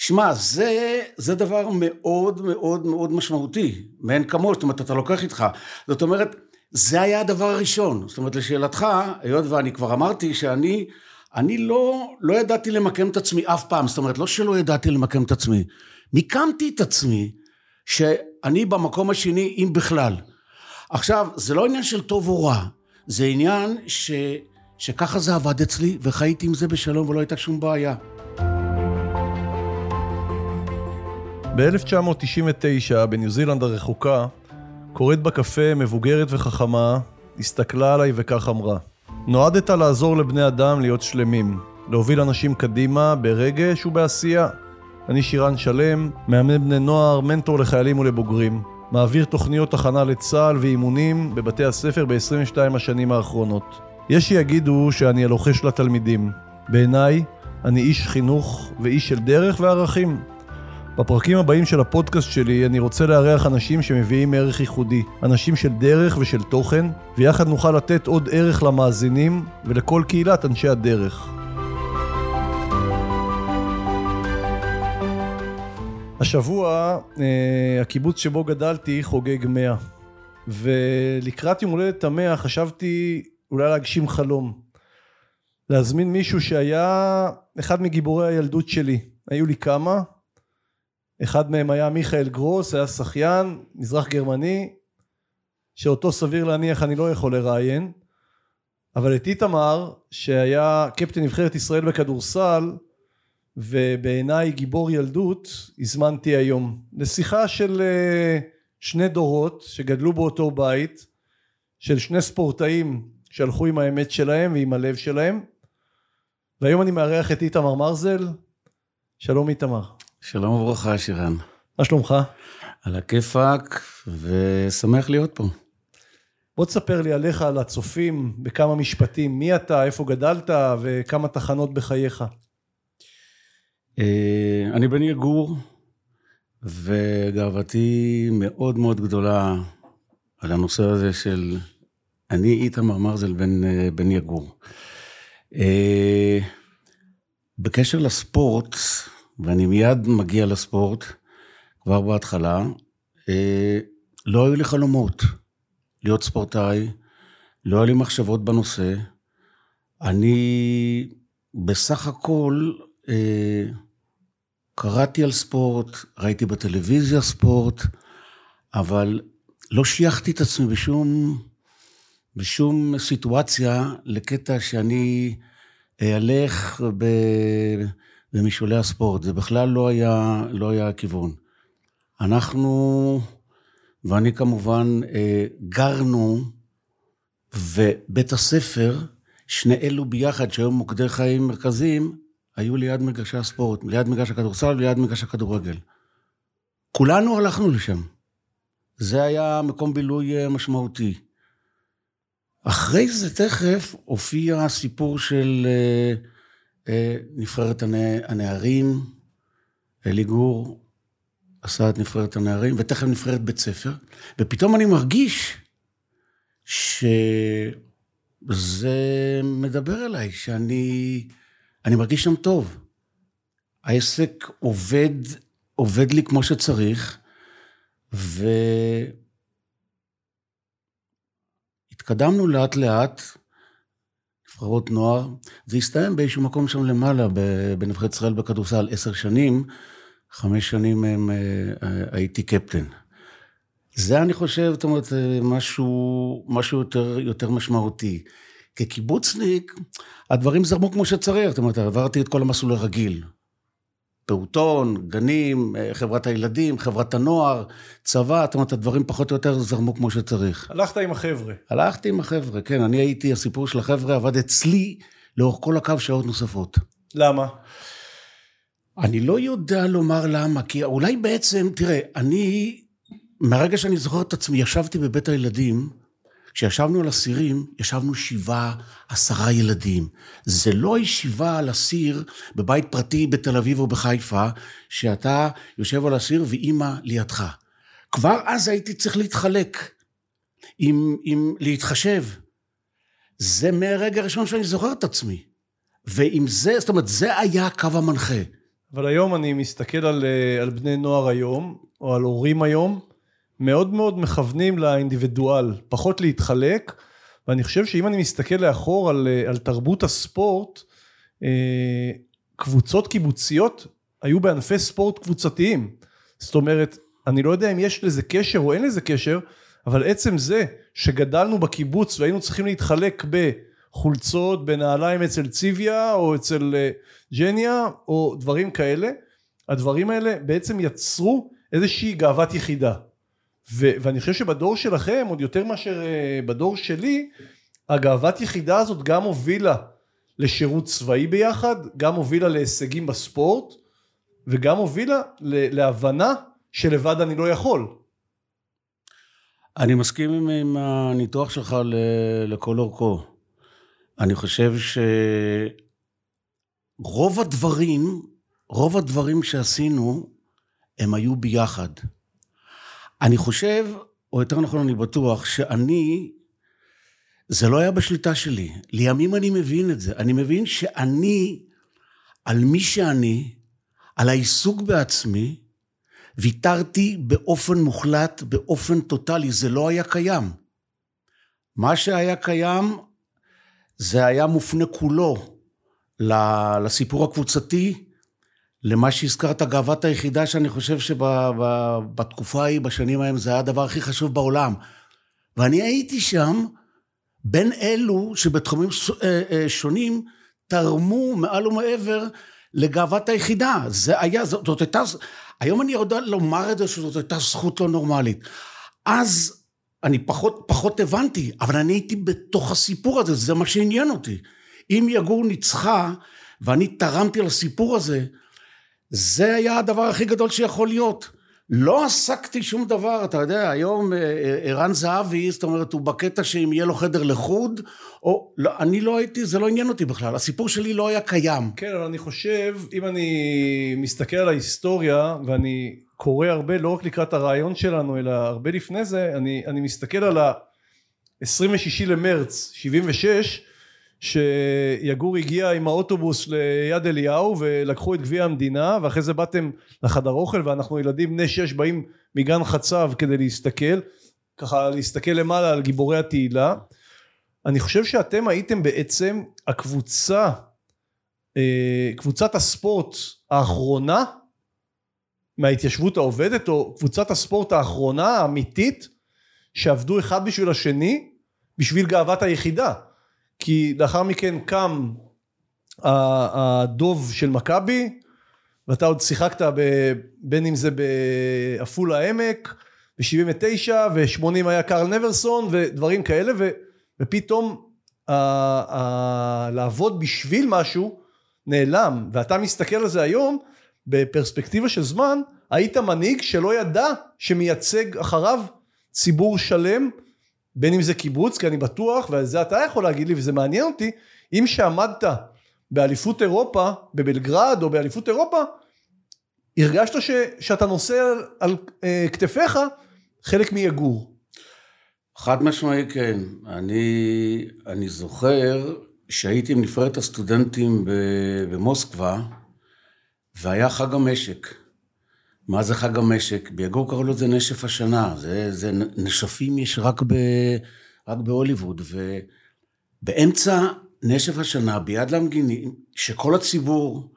שמע, זה, זה דבר מאוד מאוד מאוד משמעותי, מאין כמוהו, זאת אומרת, אתה לוקח איתך. זאת אומרת, זה היה הדבר הראשון. זאת אומרת, לשאלתך, היות ואני כבר אמרתי שאני, אני לא, לא ידעתי למקם את עצמי אף פעם, זאת אומרת, לא שלא ידעתי למקם את עצמי, מיקמתי את עצמי שאני במקום השני, אם בכלל. עכשיו, זה לא עניין של טוב או רע, זה עניין ש, שככה זה עבד אצלי, וחייתי עם זה בשלום ולא הייתה שום בעיה. ב-1999, בניו זילנד הרחוקה, קוראת בקפה מבוגרת וחכמה, הסתכלה עליי וכך אמרה: נועדת לעזור לבני אדם להיות שלמים, להוביל אנשים קדימה ברגש ובעשייה. אני שירן שלם, מאמן בני נוער, מנטור לחיילים ולבוגרים. מעביר תוכניות הכנה לצה"ל ואימונים בבתי הספר ב-22 השנים האחרונות. יש שיגידו שאני הלוחש לתלמידים. בעיניי, אני איש חינוך ואיש של דרך וערכים. בפרקים הבאים של הפודקאסט שלי אני רוצה לארח אנשים שמביאים ערך ייחודי, אנשים של דרך ושל תוכן, ויחד נוכל לתת עוד ערך למאזינים ולכל קהילת אנשי הדרך. השבוע אה, הקיבוץ שבו גדלתי חוגג מאה, ולקראת יום הולדת המאה חשבתי אולי להגשים חלום. להזמין מישהו שהיה אחד מגיבורי הילדות שלי. היו לי כמה, אחד מהם היה מיכאל גרוס, היה שחיין, מזרח גרמני, שאותו סביר להניח אני לא יכול לראיין, אבל את איתמר, שהיה קפטן נבחרת ישראל בכדורסל, ובעיניי גיבור ילדות, הזמנתי היום לשיחה של אה, שני דורות שגדלו באותו בית, של שני ספורטאים שהלכו עם האמת שלהם ועם הלב שלהם, והיום אני מארח את איתמר מרזל. שלום איתמר. שלום וברכה, שירן. מה שלומך? על הכיפאק, ושמח להיות פה. בוא תספר לי עליך, על הצופים, בכמה משפטים. מי אתה, איפה גדלת, וכמה תחנות בחייך. אה, אני בן יגור, וגאוותי מאוד מאוד גדולה על הנושא הזה של אני איתמר מרזל בן, אה, בן יגור. אה, בקשר לספורט, ואני מיד מגיע לספורט, כבר בהתחלה, אה, לא היו לי חלומות להיות ספורטאי, לא היו לי מחשבות בנושא. אני בסך הכל אה, קראתי על ספורט, ראיתי בטלוויזיה ספורט, אבל לא שייכתי את עצמי בשום, בשום סיטואציה לקטע שאני אלך ב... ומשולי הספורט. זה בכלל לא היה, לא היה הכיוון. אנחנו, ואני כמובן, אה, גרנו, ובית הספר, שני אלו ביחד, שהיו מוקדי חיים מרכזיים, היו ליד מגרשי הספורט, ליד מגרש הכדורסל וליד מגרש הכדורגל. כולנו הלכנו לשם. זה היה מקום בילוי אה, משמעותי. אחרי זה תכף הופיע הסיפור של אה, נבחרת הנערים, אלי גור עשה את נבחרת הנערים, ותכף נבחרת בית ספר, ופתאום אני מרגיש שזה מדבר אליי, שאני אני מרגיש שם טוב. העסק עובד, עובד לי כמו שצריך, והתקדמנו לאט לאט, נבחרות נוער. זה הסתיים באיזשהו מקום שם למעלה, בנבחרת ישראל בכדורסל, עשר שנים, חמש שנים הם, אה, אה, הייתי קפטן. זה אני חושב, זאת אומרת, משהו, משהו יותר, יותר משמעותי. כקיבוצניק, הדברים זרמו כמו שצריך, זאת אומרת, עברתי את כל המסלול הרגיל. פעוטון, גנים, אה, חברת הילדים, חברת הנוער, צבא, זאת אומרת, הדברים פחות או יותר זרמו כמו שצריך. הלכת עם החבר'ה. הלכתי עם החבר'ה, כן. אני הייתי, הסיפור של החבר'ה עבד אצלי לאורך כל הקו שעות נוספות. למה? אני לא יודע לומר למה, כי אולי בעצם, תראה, אני, מהרגע שאני זוכר את עצמי, ישבתי בבית הילדים, כשישבנו על אסירים, ישבנו שבעה, עשרה ילדים. זה לא ישיבה על אסיר בבית פרטי בתל אביב או בחיפה, שאתה יושב על אסיר ואימא לידך. כבר אז הייתי צריך להתחלק, עם, עם להתחשב. זה מהרגע הראשון שאני זוכר את עצמי. ועם זה, זאת אומרת, זה היה הקו המנחה. אבל היום אני מסתכל על, אה, על בני נוער היום, או על הורים היום, מאוד מאוד מכוונים לאינדיבידואל, פחות להתחלק, ואני חושב שאם אני מסתכל לאחור על, אה, על תרבות הספורט, אה, קבוצות קיבוציות היו בענפי ספורט קבוצתיים. זאת אומרת, אני לא יודע אם יש לזה קשר או אין לזה קשר, אבל עצם זה שגדלנו בקיבוץ והיינו צריכים להתחלק בחולצות, בנעליים אצל ציוויה או אצל אה, ג'ניה או דברים כאלה, הדברים האלה בעצם יצרו איזושהי גאוות יחידה. ו- ואני חושב שבדור שלכם, עוד יותר מאשר אה, בדור שלי, הגאוות יחידה הזאת גם הובילה לשירות צבאי ביחד, גם הובילה להישגים בספורט, וגם הובילה להבנה שלבד אני לא יכול. אני מסכים עם, עם הניתוח שלך לכל אורכו. אני חושב שרוב הדברים, רוב הדברים שעשינו, הם היו ביחד. אני חושב, או יותר נכון אני בטוח, שאני, זה לא היה בשליטה שלי. לימים אני מבין את זה. אני מבין שאני, על מי שאני, על העיסוק בעצמי, ויתרתי באופן מוחלט, באופן טוטאלי, זה לא היה קיים. מה שהיה קיים, זה היה מופנה כולו לסיפור הקבוצתי, למה שהזכרת, גאוות היחידה, שאני חושב שבתקופה ההיא, בשנים ההם, זה היה הדבר הכי חשוב בעולם. ואני הייתי שם בין אלו שבתחומים אה, אה, שונים תרמו מעל ומעבר לגאוות היחידה. זה היה, זאת, זאת הייתה, היום אני יודע לומר את זה שזאת הייתה זכות לא נורמלית. אז אני פחות, פחות הבנתי, אבל אני הייתי בתוך הסיפור הזה, זה מה שעניין אותי. אם יגור ניצחה, ואני תרמתי לסיפור הזה, זה היה הדבר הכי גדול שיכול להיות. לא עסקתי שום דבר, אתה יודע, היום אה, אה, ערן זהבי, זאת אומרת, הוא בקטע שאם יהיה לו חדר לחוד, או, לא, אני לא הייתי, זה לא עניין אותי בכלל, הסיפור שלי לא היה קיים. כן, אבל אני חושב, אם אני מסתכל על ההיסטוריה, ואני קורא הרבה, לא רק לקראת הרעיון שלנו, אלא הרבה לפני זה, אני, אני מסתכל על ה-26 למרץ 76, שיגור הגיע עם האוטובוס ליד אליהו ולקחו את גביע המדינה ואחרי זה באתם לחדר אוכל ואנחנו ילדים בני שש באים מגן חצב כדי להסתכל ככה להסתכל למעלה על גיבורי התהילה. אני חושב שאתם הייתם בעצם הקבוצה אה, קבוצת הספורט האחרונה מההתיישבות העובדת או קבוצת הספורט האחרונה האמיתית שעבדו אחד בשביל השני בשביל גאוות היחידה כי לאחר מכן קם הדוב של מכבי ואתה עוד שיחקת ב, בין אם זה בעפולה העמק ב-79 ו-80 היה קרל נברסון ודברים כאלה ו, ופתאום ה, ה, לעבוד בשביל משהו נעלם. ואתה מסתכל על זה היום בפרספקטיבה של זמן היית מנהיג שלא ידע שמייצג אחריו ציבור שלם בין אם זה קיבוץ, כי אני בטוח, ועל זה אתה יכול להגיד לי, וזה מעניין אותי, אם שעמדת באליפות אירופה, בבלגרד או באליפות אירופה, הרגשת ש, שאתה נושא על, על אה, כתפיך חלק מיגור. חד משמעי כן. אני, אני זוכר שהייתי עם נבחרת הסטודנטים במוסקבה, והיה חג המשק. מה זה חג המשק? ביגור קראו לזה נשף השנה, זה, זה נשפים יש רק, ב, רק בהוליווד, ובאמצע נשף השנה, ביד למגינים, שכל הציבור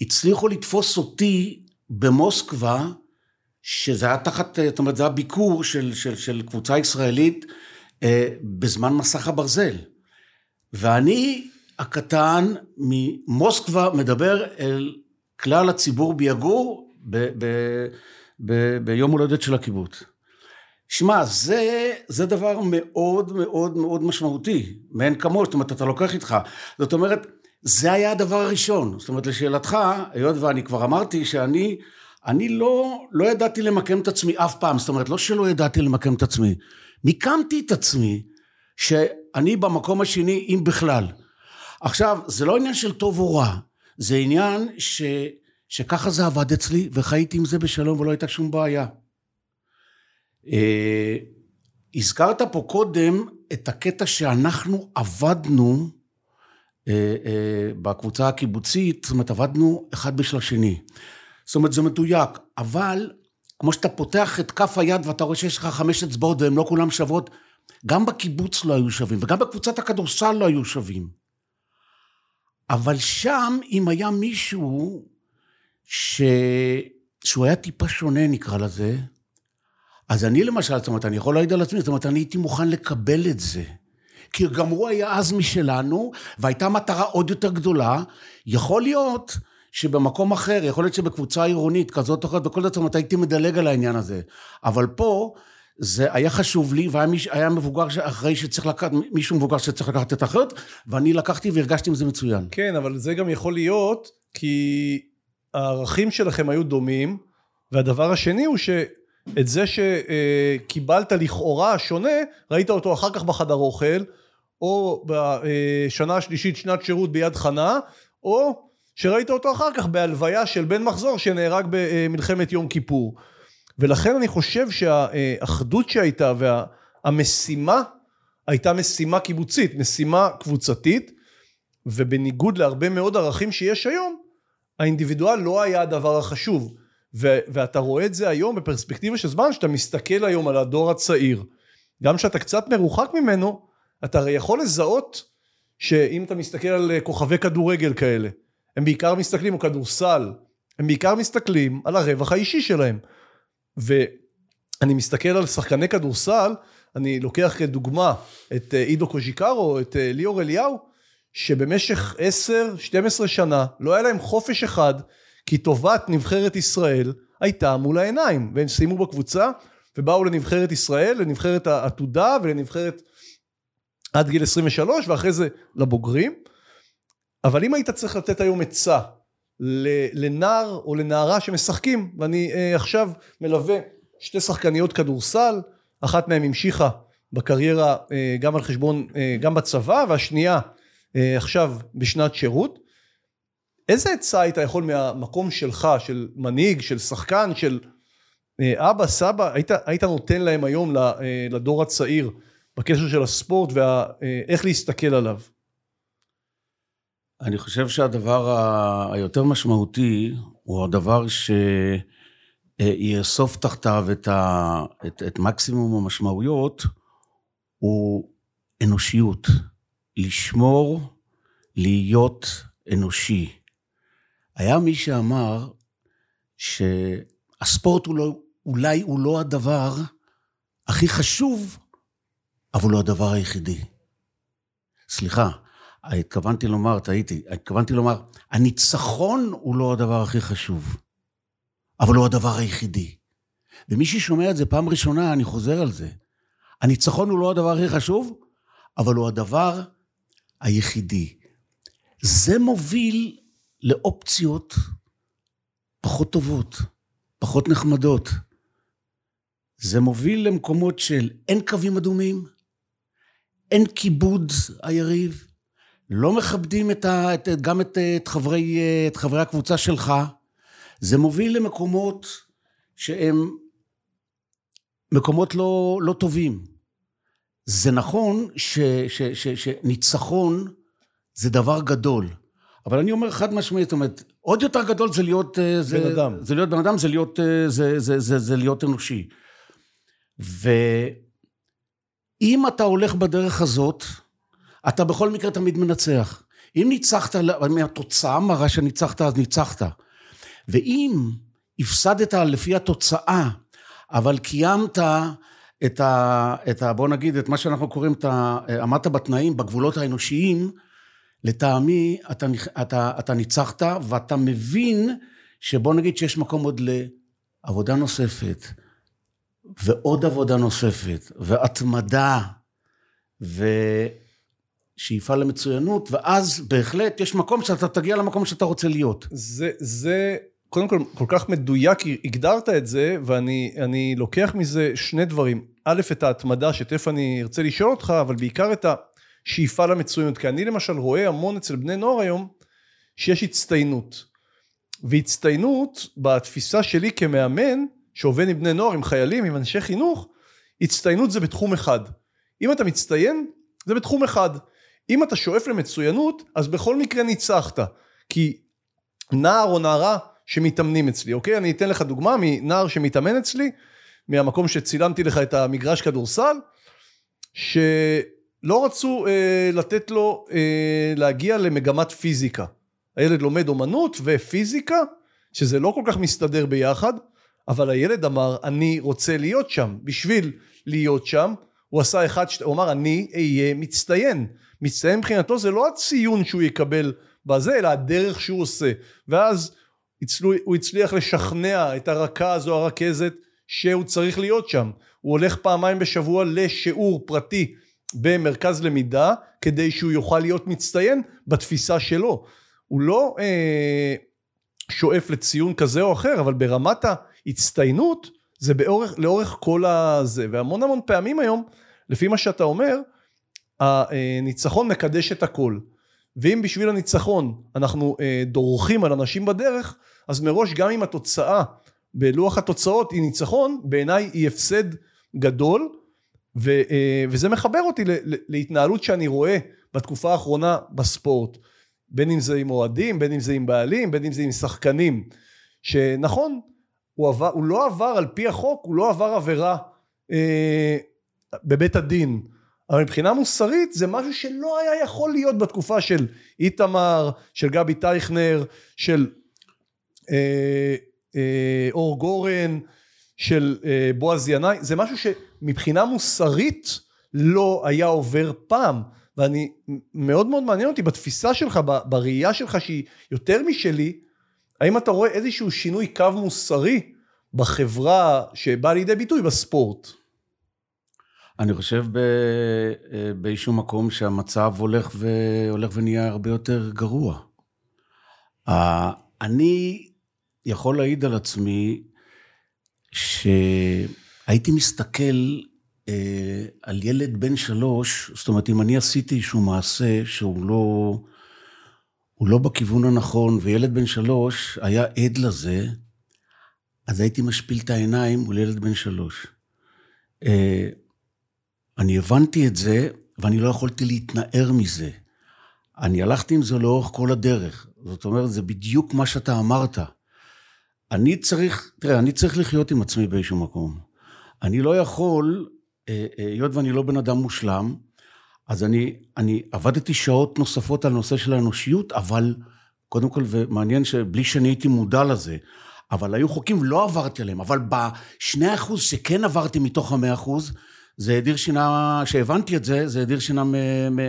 הצליחו לתפוס אותי במוסקבה, שזה היה תחת, זאת אומרת, זה היה ביקור של, של, של קבוצה ישראלית אה, בזמן מסך הברזל. ואני הקטן ממוסקבה מדבר אל כלל הציבור ביגור, ב, ב, ב, ביום הולדת של הקיבוץ. שמע, זה, זה דבר מאוד מאוד מאוד משמעותי, מאין כמוהו, זאת אומרת, אתה לוקח איתך. זאת אומרת, זה היה הדבר הראשון. זאת אומרת, לשאלתך, היות ואני כבר אמרתי שאני, אני לא, לא ידעתי למקם את עצמי אף פעם, זאת אומרת, לא שלא ידעתי למקם את עצמי, מיקמתי את עצמי שאני במקום השני, אם בכלל. עכשיו, זה לא עניין של טוב או רע, זה עניין ש... שככה זה עבד אצלי, וחייתי עם זה בשלום ולא הייתה שום בעיה. אה, הזכרת פה קודם את הקטע שאנחנו עבדנו אה, אה, בקבוצה הקיבוצית, זאת אומרת, עבדנו אחד בשביל השני. זאת אומרת, זה מדויק, אבל כמו שאתה פותח את כף היד ואתה רואה שיש לך חמש אצבעות והן לא כולן שוות, גם בקיבוץ לא היו שווים, וגם בקבוצת הכדורסל לא היו שווים. אבל שם, אם היה מישהו ש... שהוא היה טיפה שונה, נקרא לזה, אז אני למשל, זאת אומרת, אני יכול להעיד על עצמי, זאת אומרת, אני הייתי מוכן לקבל את זה. כי גם הוא היה אז משלנו, והייתה מטרה עוד יותר גדולה. יכול להיות שבמקום אחר, יכול להיות שבקבוצה עירונית כזאת או אחרת, וכל זאת אומרת, הייתי מדלג על העניין הזה. אבל פה, זה היה חשוב לי, והיה מיש, היה מבוגר אחרי שצריך לקחת, מישהו מבוגר שצריך לקחת את האחריות, ואני לקחתי והרגשתי עם זה מצוין. כן, אבל זה גם יכול להיות, כי הערכים שלכם היו דומים, והדבר השני הוא שאת זה שקיבלת לכאורה שונה, ראית אותו אחר כך בחדר אוכל, או בשנה השלישית שנת שירות ביד חנה, או שראית אותו אחר כך בהלוויה של בן מחזור שנהרג במלחמת יום כיפור. ולכן אני חושב שהאחדות שהייתה והמשימה הייתה משימה קיבוצית, משימה קבוצתית, ובניגוד להרבה מאוד ערכים שיש היום, האינדיבידואל לא היה הדבר החשוב. ו- ואתה רואה את זה היום בפרספקטיבה של זמן, שאתה מסתכל היום על הדור הצעיר. גם כשאתה קצת מרוחק ממנו, אתה הרי יכול לזהות שאם אתה מסתכל על כוכבי כדורגל כאלה, הם בעיקר מסתכלים, או כדורסל, הם בעיקר מסתכלים על הרווח האישי שלהם. ואני מסתכל על שחקני כדורסל, אני לוקח כדוגמה את אה, עידו קוז'יקרו, את אה, ליאור אליהו, שבמשך 10-12 שנה לא היה להם חופש אחד, כי טובת נבחרת ישראל הייתה מול העיניים, והם סיימו בקבוצה ובאו לנבחרת ישראל, לנבחרת העתודה ולנבחרת עד גיל 23 ואחרי זה לבוגרים. אבל אם היית צריך לתת היום עצה לנער או לנערה שמשחקים, ואני אה, עכשיו מלווה שתי שחקניות כדורסל, אחת מהן המשיכה בקריירה אה, גם על חשבון, אה, גם בצבא, והשנייה עכשיו בשנת שירות. איזה עצה היית יכול מהמקום שלך, של מנהיג, של שחקן, של אה, אבא, סבא, היית, היית נותן להם היום אה, לדור הצעיר בקשר של הספורט ואיך להסתכל עליו? אני חושב שהדבר היותר משמעותי הוא הדבר שיאסוף תחתיו את, ה, את, את מקסימום המשמעויות, הוא אנושיות. לשמור, להיות אנושי. היה מי שאמר שהספורט הוא לא, אולי הוא לא הדבר הכי חשוב, אבל הוא הדבר היחידי. סליחה, התכוונתי לומר, טעיתי, התכוונתי לומר, הניצחון הוא לא הדבר הכי חשוב, אבל הוא הדבר היחידי. ומי ששומע את זה פעם ראשונה, אני חוזר על זה. הניצחון הוא לא הדבר הכי חשוב, אבל הוא הדבר היחידי. זה מוביל לאופציות פחות טובות, פחות נחמדות. זה מוביל למקומות של אין קווים אדומים, אין כיבוד היריב, לא מכבדים את ה, את, גם את, את, חברי, את חברי הקבוצה שלך, זה מוביל למקומות שהם מקומות לא, לא טובים. זה נכון ש, ש, ש, שניצחון זה דבר גדול, אבל אני אומר חד משמעית, זאת אומרת, עוד יותר גדול זה להיות... אה, זה, בן אדם. זה להיות בן אדם, זה להיות, אה, זה, זה, זה, זה להיות אנושי. ואם אתה הולך בדרך הזאת, אתה בכל מקרה תמיד מנצח. אם ניצחת, מהתוצאה מראה שניצחת, אז ניצחת. ואם הפסדת לפי התוצאה, אבל קיימת את ה... את ה בוא נגיד, את מה שאנחנו קוראים, את ה, עמדת בתנאים, בגבולות האנושיים, לטעמי, אתה, אתה, אתה ניצחת, ואתה מבין שבוא נגיד שיש מקום עוד לעבודה נוספת, ועוד עבודה נוספת, והתמדה, ו... שאיפה למצוינות, ואז בהחלט יש מקום שאתה תגיע למקום שאתה רוצה להיות. זה, זה קודם כל כל כך מדויק, הגדרת את זה, ואני לוקח מזה שני דברים. א', את ההתמדה, שתכף אני ארצה לשאול אותך, אבל בעיקר את השאיפה למצוינות. כי אני למשל רואה המון אצל בני נוער היום, שיש הצטיינות. והצטיינות, בתפיסה שלי כמאמן, שעובד עם בני נוער, עם חיילים, עם אנשי חינוך, הצטיינות זה בתחום אחד. אם אתה מצטיין, זה בתחום אחד. אם אתה שואף למצוינות, אז בכל מקרה ניצחת. כי נער או נערה שמתאמנים אצלי, אוקיי? אני אתן לך דוגמה מנער שמתאמן אצלי, מהמקום שצילמתי לך את המגרש כדורסל, שלא רצו אה, לתת לו אה, להגיע למגמת פיזיקה. הילד לומד אומנות ופיזיקה, שזה לא כל כך מסתדר ביחד, אבל הילד אמר, אני רוצה להיות שם. בשביל להיות שם, הוא עשה אחד, הוא אמר, אני אהיה מצטיין. מצטיין מבחינתו זה לא הציון שהוא יקבל בזה, אלא הדרך שהוא עושה. ואז הוא הצליח לשכנע את הרכז או הרכזת שהוא צריך להיות שם. הוא הולך פעמיים בשבוע לשיעור פרטי במרכז למידה, כדי שהוא יוכל להיות מצטיין בתפיסה שלו. הוא לא אה, שואף לציון כזה או אחר, אבל ברמת ההצטיינות זה באורך, לאורך כל הזה. והמון המון פעמים היום, לפי מה שאתה אומר, הניצחון מקדש את הכל. ואם בשביל הניצחון אנחנו אה, דורכים על אנשים בדרך, אז מראש גם אם התוצאה בלוח התוצאות היא ניצחון, בעיניי היא הפסד גדול, ו, אה, וזה מחבר אותי להתנהלות שאני רואה בתקופה האחרונה בספורט. בין אם זה עם אוהדים, בין אם זה עם בעלים, בין אם זה עם שחקנים. שנכון, הוא, עבר, הוא לא עבר על פי החוק, הוא לא עבר עבירה אה, בבית הדין. אבל מבחינה מוסרית זה משהו שלא היה יכול להיות בתקופה של איתמר, של גבי טייכנר, של אה, אה, אור גורן, של אה, בועז ינאי, זה משהו שמבחינה מוסרית לא היה עובר פעם. ואני מאוד מאוד מעניין אותי בתפיסה שלך, בראייה שלך שהיא יותר משלי, האם אתה רואה איזשהו שינוי קו מוסרי בחברה שבא לידי ביטוי בספורט? אני חושב אה, באיזשהו מקום שהמצב הולך, ו... הולך ונהיה הרבה יותר גרוע. אני יכול להעיד על עצמי שהייתי מסתכל אה, על ילד בן שלוש, זאת אומרת, אם אני עשיתי איזשהו מעשה שהוא לא, הוא לא בכיוון הנכון, וילד בן שלוש היה עד לזה, אז הייתי משפיל את העיניים מול ילד בן שלוש. אני הבנתי את זה, ואני לא יכולתי להתנער מזה. אני הלכתי עם זה לאורך כל הדרך. זאת אומרת, זה בדיוק מה שאתה אמרת. אני צריך, תראה, אני צריך לחיות עם עצמי באיזשהו מקום. אני לא יכול, אה, אה, היות ואני לא בן אדם מושלם, אז אני, אני עבדתי שעות נוספות על נושא של האנושיות, אבל קודם כל, ומעניין שבלי שאני הייתי מודע לזה, אבל היו חוקים ולא עברתי עליהם, אבל בשני אחוז שכן עברתי מתוך המאה אחוז, זה הדיר שינה, כשהבנתי את זה, זה הדיר שינה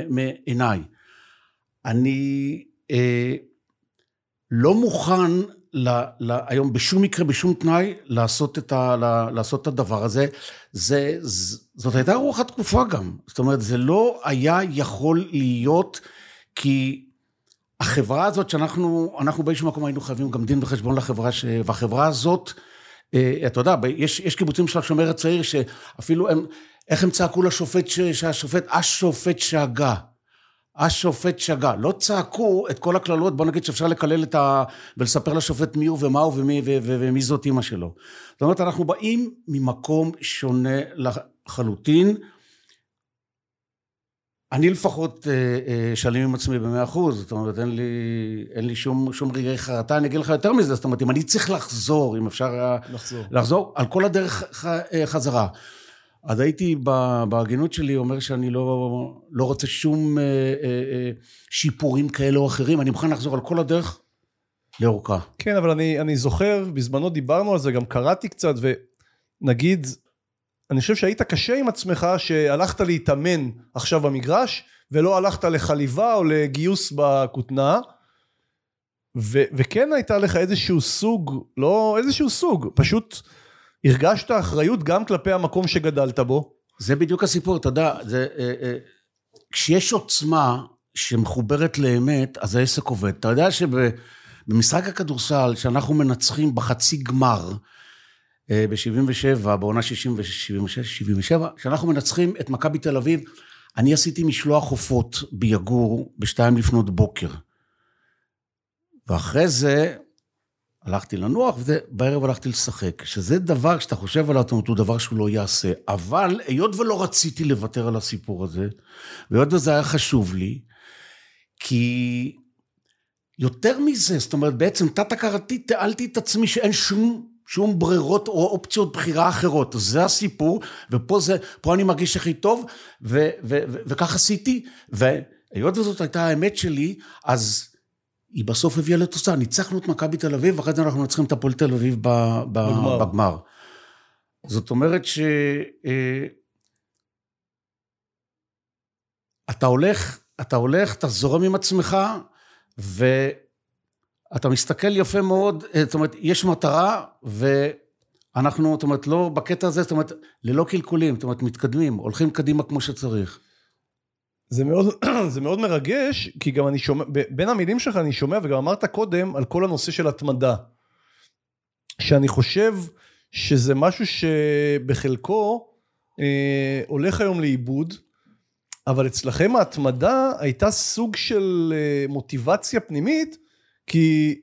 מעיניי. אני אה, לא מוכן ל, ל, היום בשום מקרה, בשום תנאי, לעשות את, ה, ל, לעשות את הדבר הזה. זה, ז, זאת הייתה רוח התקופה גם. זאת אומרת, זה לא היה יכול להיות, כי החברה הזאת שאנחנו, אנחנו באיזשהו מקום היינו חייבים גם דין וחשבון לחברה, ש, והחברה הזאת, אה, אתה יודע, יש, יש קיבוצים של השומר הצעיר שאפילו הם, איך הם צעקו לשופט, ש, שהשופט, השופט שגה. השופט שגה. לא צעקו את כל הקללות, בוא נגיד שאפשר לקלל את ה... ולספר לשופט מי הוא ומה הוא ומי, ו, ו, ומי זאת אימא שלו. זאת אומרת, אנחנו באים ממקום שונה לחלוטין. אני לפחות אה, אה, שלם עם עצמי במאה אחוז, זאת אומרת, אין לי, אין לי שום, שום רגעי חרטה, אני אגיד לך יותר מזה, זאת אומרת, אם אני צריך לחזור, אם אפשר לחזור, לחזור על כל הדרך אה, חזרה. אז הייתי בהגינות שלי אומר שאני לא, לא רוצה שום אה, אה, אה, שיפורים כאלה או אחרים, אני מוכן לחזור על כל הדרך לאורכה. כן, אבל אני, אני זוכר, בזמנו דיברנו על זה, גם קראתי קצת, ונגיד, אני חושב שהיית קשה עם עצמך שהלכת להתאמן עכשיו במגרש, ולא הלכת לחליבה או לגיוס בכותנה, ו- וכן הייתה לך איזשהו סוג, לא איזשהו סוג, פשוט הרגשת אחריות גם כלפי המקום שגדלת בו? זה בדיוק הסיפור, אתה יודע, זה, אה, אה, כשיש עוצמה שמחוברת לאמת, אז העסק עובד. אתה יודע שבמשחק הכדורסל, שאנחנו מנצחים בחצי גמר, אה, ב-77, בעונה 66, 77, כשאנחנו מנצחים את מכבי תל אביב, אני עשיתי משלוח עופות ביגור בשתיים לפנות בוקר. ואחרי זה, הלכתי לנוח, ובערב הלכתי לשחק. שזה דבר, כשאתה חושב עליו, הוא דבר שהוא לא יעשה. אבל היות ולא רציתי לוותר על הסיפור הזה, והיות וזה היה חשוב לי, כי יותר מזה, זאת אומרת, בעצם תת-הכרתי תיעלתי את עצמי שאין שום, שום ברירות או אופציות בחירה אחרות. זה הסיפור, ופה זה, פה אני מרגיש הכי טוב, וכך עשיתי, והיות וזאת הייתה האמת שלי, אז היא בסוף הביאה לתוצאה. ניצחנו את מכבי תל אביב, ואחרי זה אנחנו מנצחים את הפועל תל אביב בגמר. בגמר. זאת אומרת ש... אה, אתה הולך, אתה הולך, אתה זורם עם עצמך, ואתה מסתכל יפה מאוד, אה, זאת אומרת, יש מטרה, ואנחנו, זאת אומרת, לא בקטע הזה, זאת אומרת, ללא קלקולים, זאת אומרת, מתקדמים, הולכים קדימה כמו שצריך. זה מאוד, זה מאוד מרגש, כי גם אני שומע, בין המילים שלך אני שומע, וגם אמרת קודם, על כל הנושא של התמדה. שאני חושב שזה משהו שבחלקו אה, הולך היום לאיבוד, אבל אצלכם ההתמדה הייתה סוג של אה, מוטיבציה פנימית, כי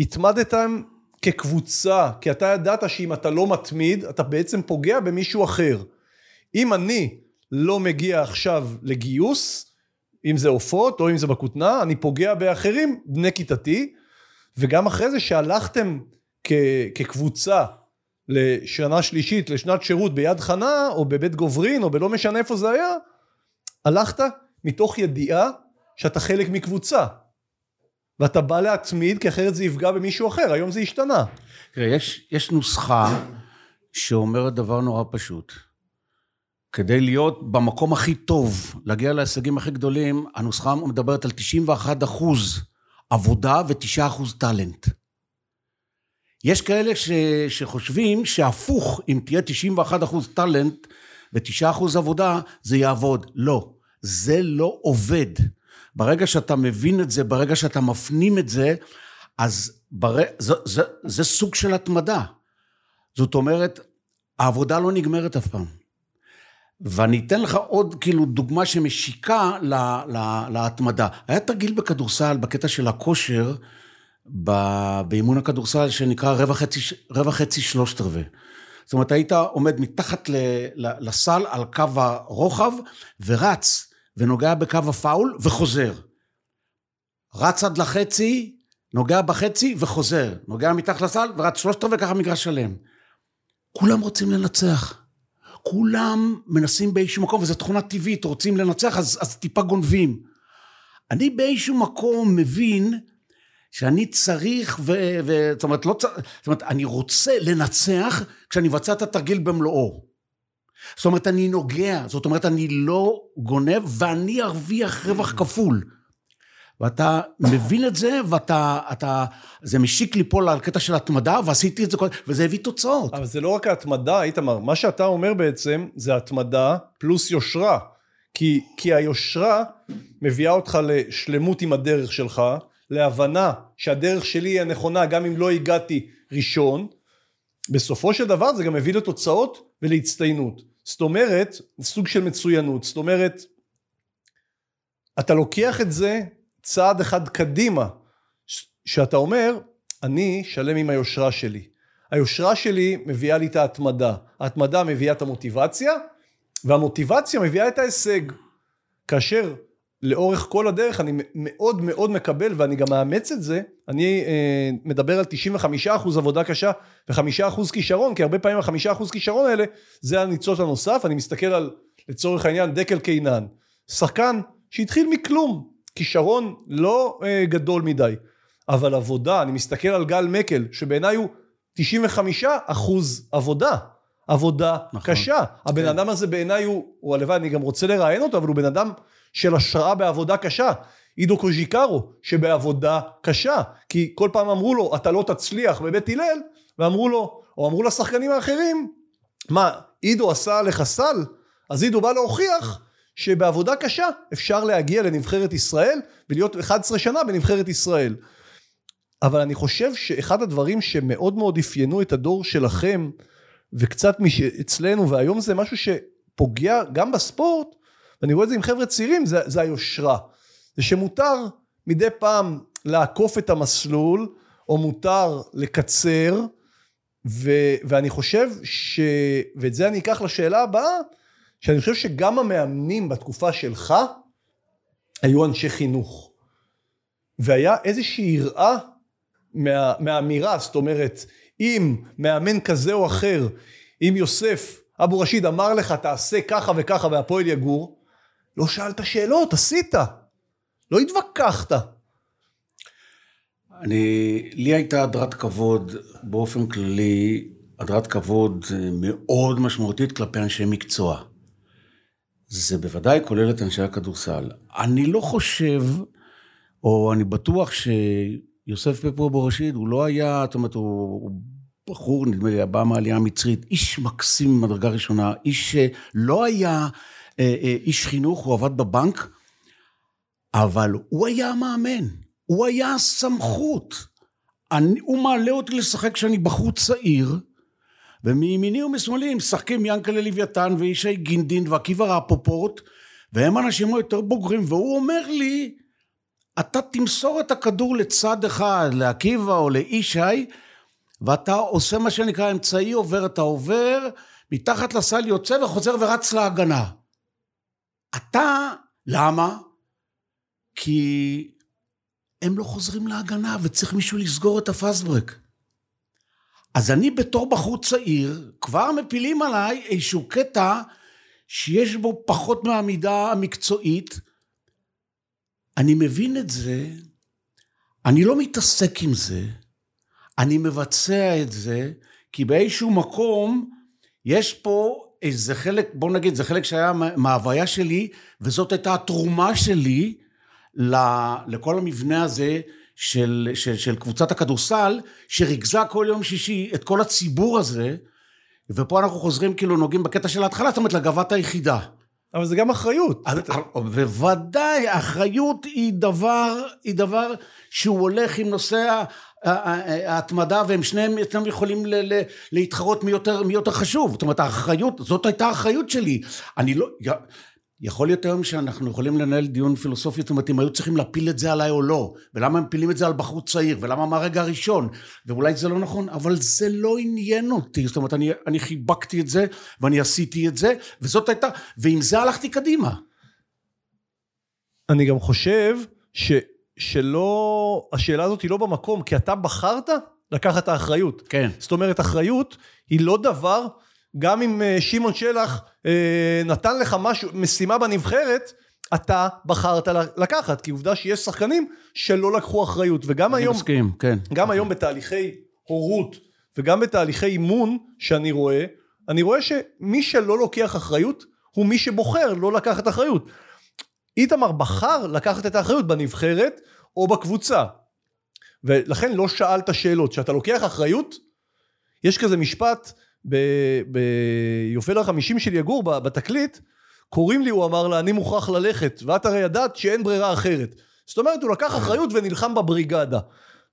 התמדתם כקבוצה, כי אתה ידעת שאם אתה לא מתמיד, אתה בעצם פוגע במישהו אחר. אם אני לא מגיע עכשיו לגיוס, אם זה עופות או אם זה בכותנה, אני פוגע באחרים, בני כיתתי, וגם אחרי זה שהלכתם כ- כקבוצה לשנה שלישית, לשנת שירות ביד חנה, או בבית גוברין, או בלא משנה איפה זה היה, הלכת מתוך ידיעה שאתה חלק מקבוצה. ואתה בא להתמיד, כי אחרת זה יפגע במישהו אחר, היום זה השתנה. תראה, יש, יש נוסחה שאומרת דבר נורא פשוט. כדי להיות במקום הכי טוב, להגיע להישגים הכי גדולים, הנוסחה מדברת על 91 אחוז עבודה ו-9 אחוז טאלנט. יש כאלה ש, שחושבים שהפוך, אם תהיה 91 אחוז טאלנט ו-9 אחוז עבודה, זה יעבוד. לא, זה לא עובד. ברגע שאתה מבין את זה, ברגע שאתה מפנים את זה, אז בר... זה, זה, זה סוג של התמדה. זאת אומרת, העבודה לא נגמרת אף פעם. ואני אתן לך עוד כאילו דוגמה שמשיקה לה, לה, להתמדה. היה תרגיל בכדורסל, בקטע של הכושר, באימון הכדורסל, שנקרא רבע חצי, רבע חצי שלושת רבעי. זאת אומרת, היית עומד מתחת ל, ל, לסל על קו הרוחב, ורץ, ונוגע בקו הפאול, וחוזר. רץ עד לחצי, נוגע בחצי, וחוזר. נוגע מתחת לסל, ורץ שלושת רבעי, ככה מגרש שלם. כולם רוצים לנצח. כולם מנסים באיזשהו מקום, וזו תכונה טבעית, רוצים לנצח, אז, אז טיפה גונבים. אני באיזשהו מקום מבין שאני צריך, ו, ו, זאת אומרת, לא זאת אומרת, אני רוצה לנצח כשאני מבצע את התרגיל במלואו. זאת אומרת, אני נוגע, זאת אומרת, אני לא גונב, ואני ארוויח רווח כפול. ואתה מבין את זה, ואתה, אתה, זה משיק לי פה לקטע של התמדה, ועשיתי את זה, וזה הביא תוצאות. אבל זה לא רק ההתמדה, איתמר, מה שאתה אומר בעצם, זה התמדה פלוס יושרה. כי, כי היושרה מביאה אותך לשלמות עם הדרך שלך, להבנה שהדרך שלי היא הנכונה, גם אם לא הגעתי ראשון. בסופו של דבר זה גם מביא לתוצאות ולהצטיינות. זאת אומרת, סוג של מצוינות. זאת אומרת, אתה לוקח את זה צעד אחד קדימה, שאתה אומר, אני שלם עם היושרה שלי. היושרה שלי מביאה לי את ההתמדה. ההתמדה מביאה את המוטיבציה, והמוטיבציה מביאה את ההישג. כאשר לאורך כל הדרך אני מאוד מאוד מקבל, ואני גם מאמץ את זה, אני אה, מדבר על 95% עבודה קשה ו-5% כישרון, כי הרבה פעמים ה-5% כישרון האלה, זה הניצוץ הנוסף, אני מסתכל על, לצורך העניין, דקל קינן, שחקן שהתחיל מכלום, כישרון לא אה, גדול מדי, אבל עבודה, אני מסתכל על גל מקל, שבעיניי הוא 95 אחוז עבודה, עבודה נכון. קשה. הבן כן. אדם הזה בעיניי הוא, הוא הלוואי, אני גם רוצה לראיין אותו, אבל הוא בן אדם של השראה בעבודה קשה. עידו קוז'יקרו, שבעבודה קשה, כי כל פעם אמרו לו, אתה לא תצליח בבית הלל, ואמרו לו, או אמרו לשחקנים האחרים, מה, עידו עשה עליך סל? אז עידו בא להוכיח שבעבודה קשה אפשר להגיע לנבחרת ישראל ולהיות 11 שנה בנבחרת ישראל. אבל אני חושב שאחד הדברים שמאוד מאוד אפיינו את הדור שלכם וקצת אצלנו והיום זה משהו שפוגע גם בספורט ואני רואה את זה עם חבר'ה צעירים זה, זה היושרה. זה שמותר מדי פעם לעקוף את המסלול או מותר לקצר, ו, ואני חושב ש... ואת זה אני אקח לשאלה הבאה, שאני חושב שגם המאמנים בתקופה שלך היו אנשי חינוך. והיה איזושהי יראה מה, מהאמירה, זאת אומרת, אם מאמן כזה או אחר, אם יוסף אבו רשיד אמר לך תעשה ככה וככה והפועל יגור, לא שאלת שאלות, עשית. לא התווכחת. אני, לי הייתה הדרת כבוד באופן כללי, הדרת כבוד מאוד משמעותית כלפי אנשי מקצוע. זה בוודאי כולל את אנשי הכדורסל. אני לא חושב, או אני בטוח שיוסף פפו בראשית, הוא לא היה, זאת אומרת, הוא בחור, נדמה לי, בא מהעלייה המצרית, איש מקסים ממדרגה ראשונה, איש שלא היה אה, אה, איש חינוך, הוא עבד בבנק, אבל הוא היה המאמן, הוא היה הסמכות. אני, הוא מעלה אותי לשחק כשאני בחור צעיר, ומימיני ומשמאלי משחקים ינקלה לוויתן וישי גינדין ועקיבא רפופורט, והם אנשים היותר בוגרים, והוא אומר לי, אתה תמסור את הכדור לצד אחד, לעקיבא או לישי, ואתה עושה מה שנקרא אמצעי עובר, אתה עובר, מתחת לסל יוצא וחוזר ורץ להגנה. אתה, למה? כי הם לא חוזרים להגנה וצריך מישהו לסגור את הפסברק. אז אני בתור בחור צעיר, כבר מפילים עליי איזשהו קטע שיש בו פחות מהמידה המקצועית. אני מבין את זה, אני לא מתעסק עם זה, אני מבצע את זה, כי באיזשהו מקום יש פה איזה חלק, בוא נגיד, זה חלק שהיה מההוויה שלי, וזאת הייתה התרומה שלי לכל המבנה הזה של, של, של קבוצת הכדורסל, שריכזה כל יום שישי את כל הציבור הזה, ופה אנחנו חוזרים כאילו נוגעים בקטע של ההתחלה, זאת אומרת לגאוות היחידה. אבל זה גם אחריות. בוודאי, אחריות היא דבר, היא דבר שהוא הולך עם נושא ההתמדה, והם שניהם אתם יכולים ל- ל- להתחרות מי יותר, מי יותר חשוב. זאת אומרת, האחריות, זאת הייתה האחריות שלי. אני לא... יכול להיות היום שאנחנו יכולים לנהל דיון פילוסופי, זאת אומרת, אם היו צריכים להפיל את זה עליי או לא, ולמה הם מפילים את זה על בחור צעיר, ולמה מהרגע הראשון, ואולי זה לא נכון, אבל זה לא עניין אותי, זאת אומרת, אני, אני חיבקתי את זה, ואני עשיתי את זה, וזאת הייתה, ועם זה הלכתי קדימה. אני גם חושב ש, שלא, השאלה הזאת היא לא במקום, כי אתה בחרת לקחת את האחריות. כן. זאת אומרת, אחריות היא לא דבר גם אם אה, שמעון שלח אה, נתן לך משהו, משימה בנבחרת, אתה בחרת לקחת, כי עובדה שיש שחקנים שלא לקחו אחריות, וגם היום, מסכים, כן. גם היום בתהליכי הורות וגם בתהליכי אימון שאני רואה, אני רואה שמי שלא לוקח אחריות הוא מי שבוחר לא לקחת אחריות. איתמר בחר לקחת את האחריות בנבחרת או בקבוצה. ולכן לא שאלת שאלות. כשאתה לוקח אחריות, יש כזה משפט ביובל החמישים של יגור בתקליט, קוראים לי, הוא אמר לה, אני מוכרח ללכת, ואת הרי ידעת שאין ברירה אחרת. זאת אומרת, הוא לקח אחריות ונלחם בבריגדה.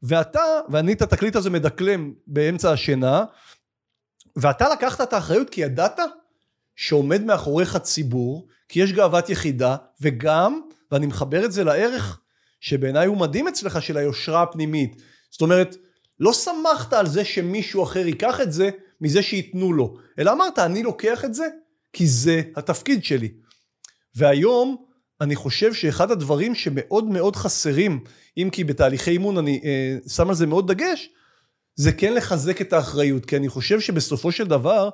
ואתה, ואני את התקליט הזה מדקלם באמצע השינה, ואתה לקחת את האחריות כי ידעת שעומד מאחוריך ציבור, כי יש גאוות יחידה, וגם, ואני מחבר את זה לערך שבעיניי הוא מדהים אצלך, של היושרה הפנימית. זאת אומרת, לא שמחת על זה שמישהו אחר ייקח את זה, מזה שייתנו לו, אלא אמרת, אני לוקח את זה, כי זה התפקיד שלי. והיום, אני חושב שאחד הדברים שמאוד מאוד חסרים, אם כי בתהליכי אימון אני אה, שם על זה מאוד דגש, זה כן לחזק את האחריות, כי אני חושב שבסופו של דבר,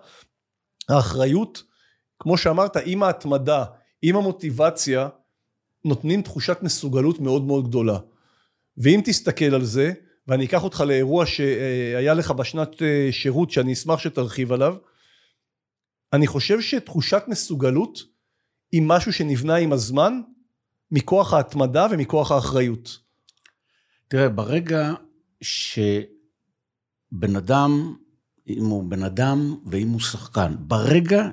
האחריות, כמו שאמרת, עם ההתמדה, עם המוטיבציה, נותנים תחושת מסוגלות מאוד מאוד גדולה. ואם תסתכל על זה, ואני אקח אותך לאירוע שהיה לך בשנת אה, שירות שאני אשמח שתרחיב עליו. אני חושב שתחושת מסוגלות היא משהו שנבנה עם הזמן מכוח ההתמדה ומכוח האחריות. תראה, ברגע שבן אדם, אם הוא בן אדם ואם הוא שחקן, ברגע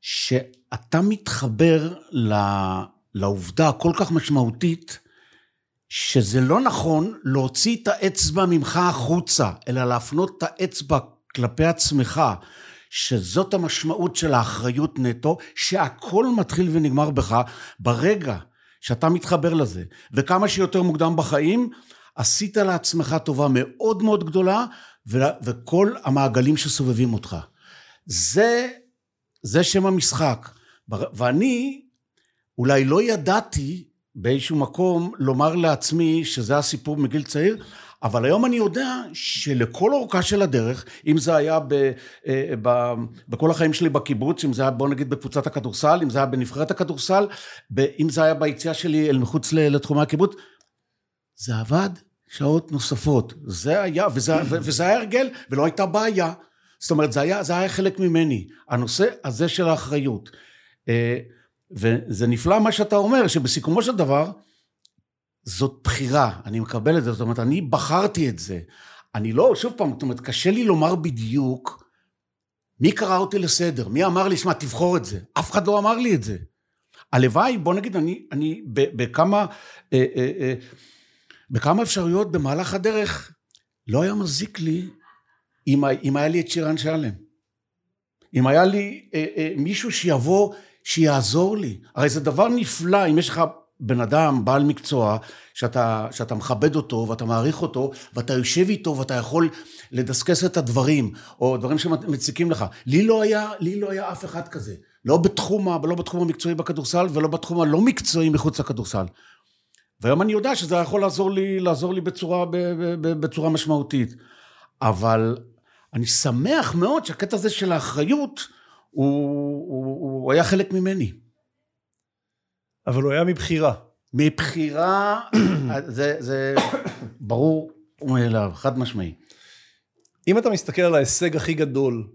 שאתה מתחבר לעובדה הכל כך משמעותית, שזה לא נכון להוציא את האצבע ממך החוצה, אלא להפנות את האצבע כלפי עצמך, שזאת המשמעות של האחריות נטו, שהכל מתחיל ונגמר בך ברגע שאתה מתחבר לזה, וכמה שיותר מוקדם בחיים, עשית לעצמך טובה מאוד מאוד גדולה, ו- וכל המעגלים שסובבים אותך. זה, זה שם המשחק. ואני אולי לא ידעתי באיזשהו מקום לומר לעצמי שזה הסיפור מגיל צעיר, אבל היום אני יודע שלכל אורכה של הדרך, אם זה היה ב, אה, ב, בכל החיים שלי בקיבוץ, אם זה היה בוא נגיד בקבוצת הכדורסל, אם זה היה בנבחרת הכדורסל, אם זה היה ביציאה שלי אל מחוץ לתחומי הקיבוץ, זה עבד שעות נוספות. זה היה, וזה, וזה היה הרגל, ולא הייתה בעיה. זאת אומרת, זה היה, זה היה חלק ממני. הנושא הזה של האחריות. וזה נפלא מה שאתה אומר, שבסיכומו של דבר, זאת בחירה, אני מקבל את זה, זאת אומרת, אני בחרתי את זה. אני לא, שוב פעם, זאת אומרת, קשה לי לומר בדיוק מי קרא אותי לסדר, מי אמר לי, שמע, תבחור את זה. אף אחד לא אמר לי את זה. הלוואי, בוא נגיד, אני, אני בכמה, אה, אה, אה, בכמה אפשרויות במהלך הדרך, לא היה מזיק לי אם, אם היה לי את שירן שלם. אם היה לי אה, אה, מישהו שיבוא, שיעזור לי. הרי זה דבר נפלא, אם יש לך בן אדם, בעל מקצוע, שאתה, שאתה מכבד אותו ואתה מעריך אותו, ואתה יושב איתו ואתה יכול לדסקס את הדברים, או דברים שמציקים לך. לי לא היה, לי לא היה אף אחד כזה. לא בתחום, לא בתחום המקצועי בכדורסל, ולא בתחום הלא מקצועי מחוץ לכדורסל. והיום אני יודע שזה יכול לעזור לי, לעזור לי בצורה, בצורה משמעותית. אבל אני שמח מאוד שהקטע הזה של האחריות, הוא, הוא, הוא היה חלק ממני. אבל הוא היה מבחירה. מבחירה, זה, זה ברור מאליו, חד משמעי. אם אתה מסתכל על ההישג הכי גדול,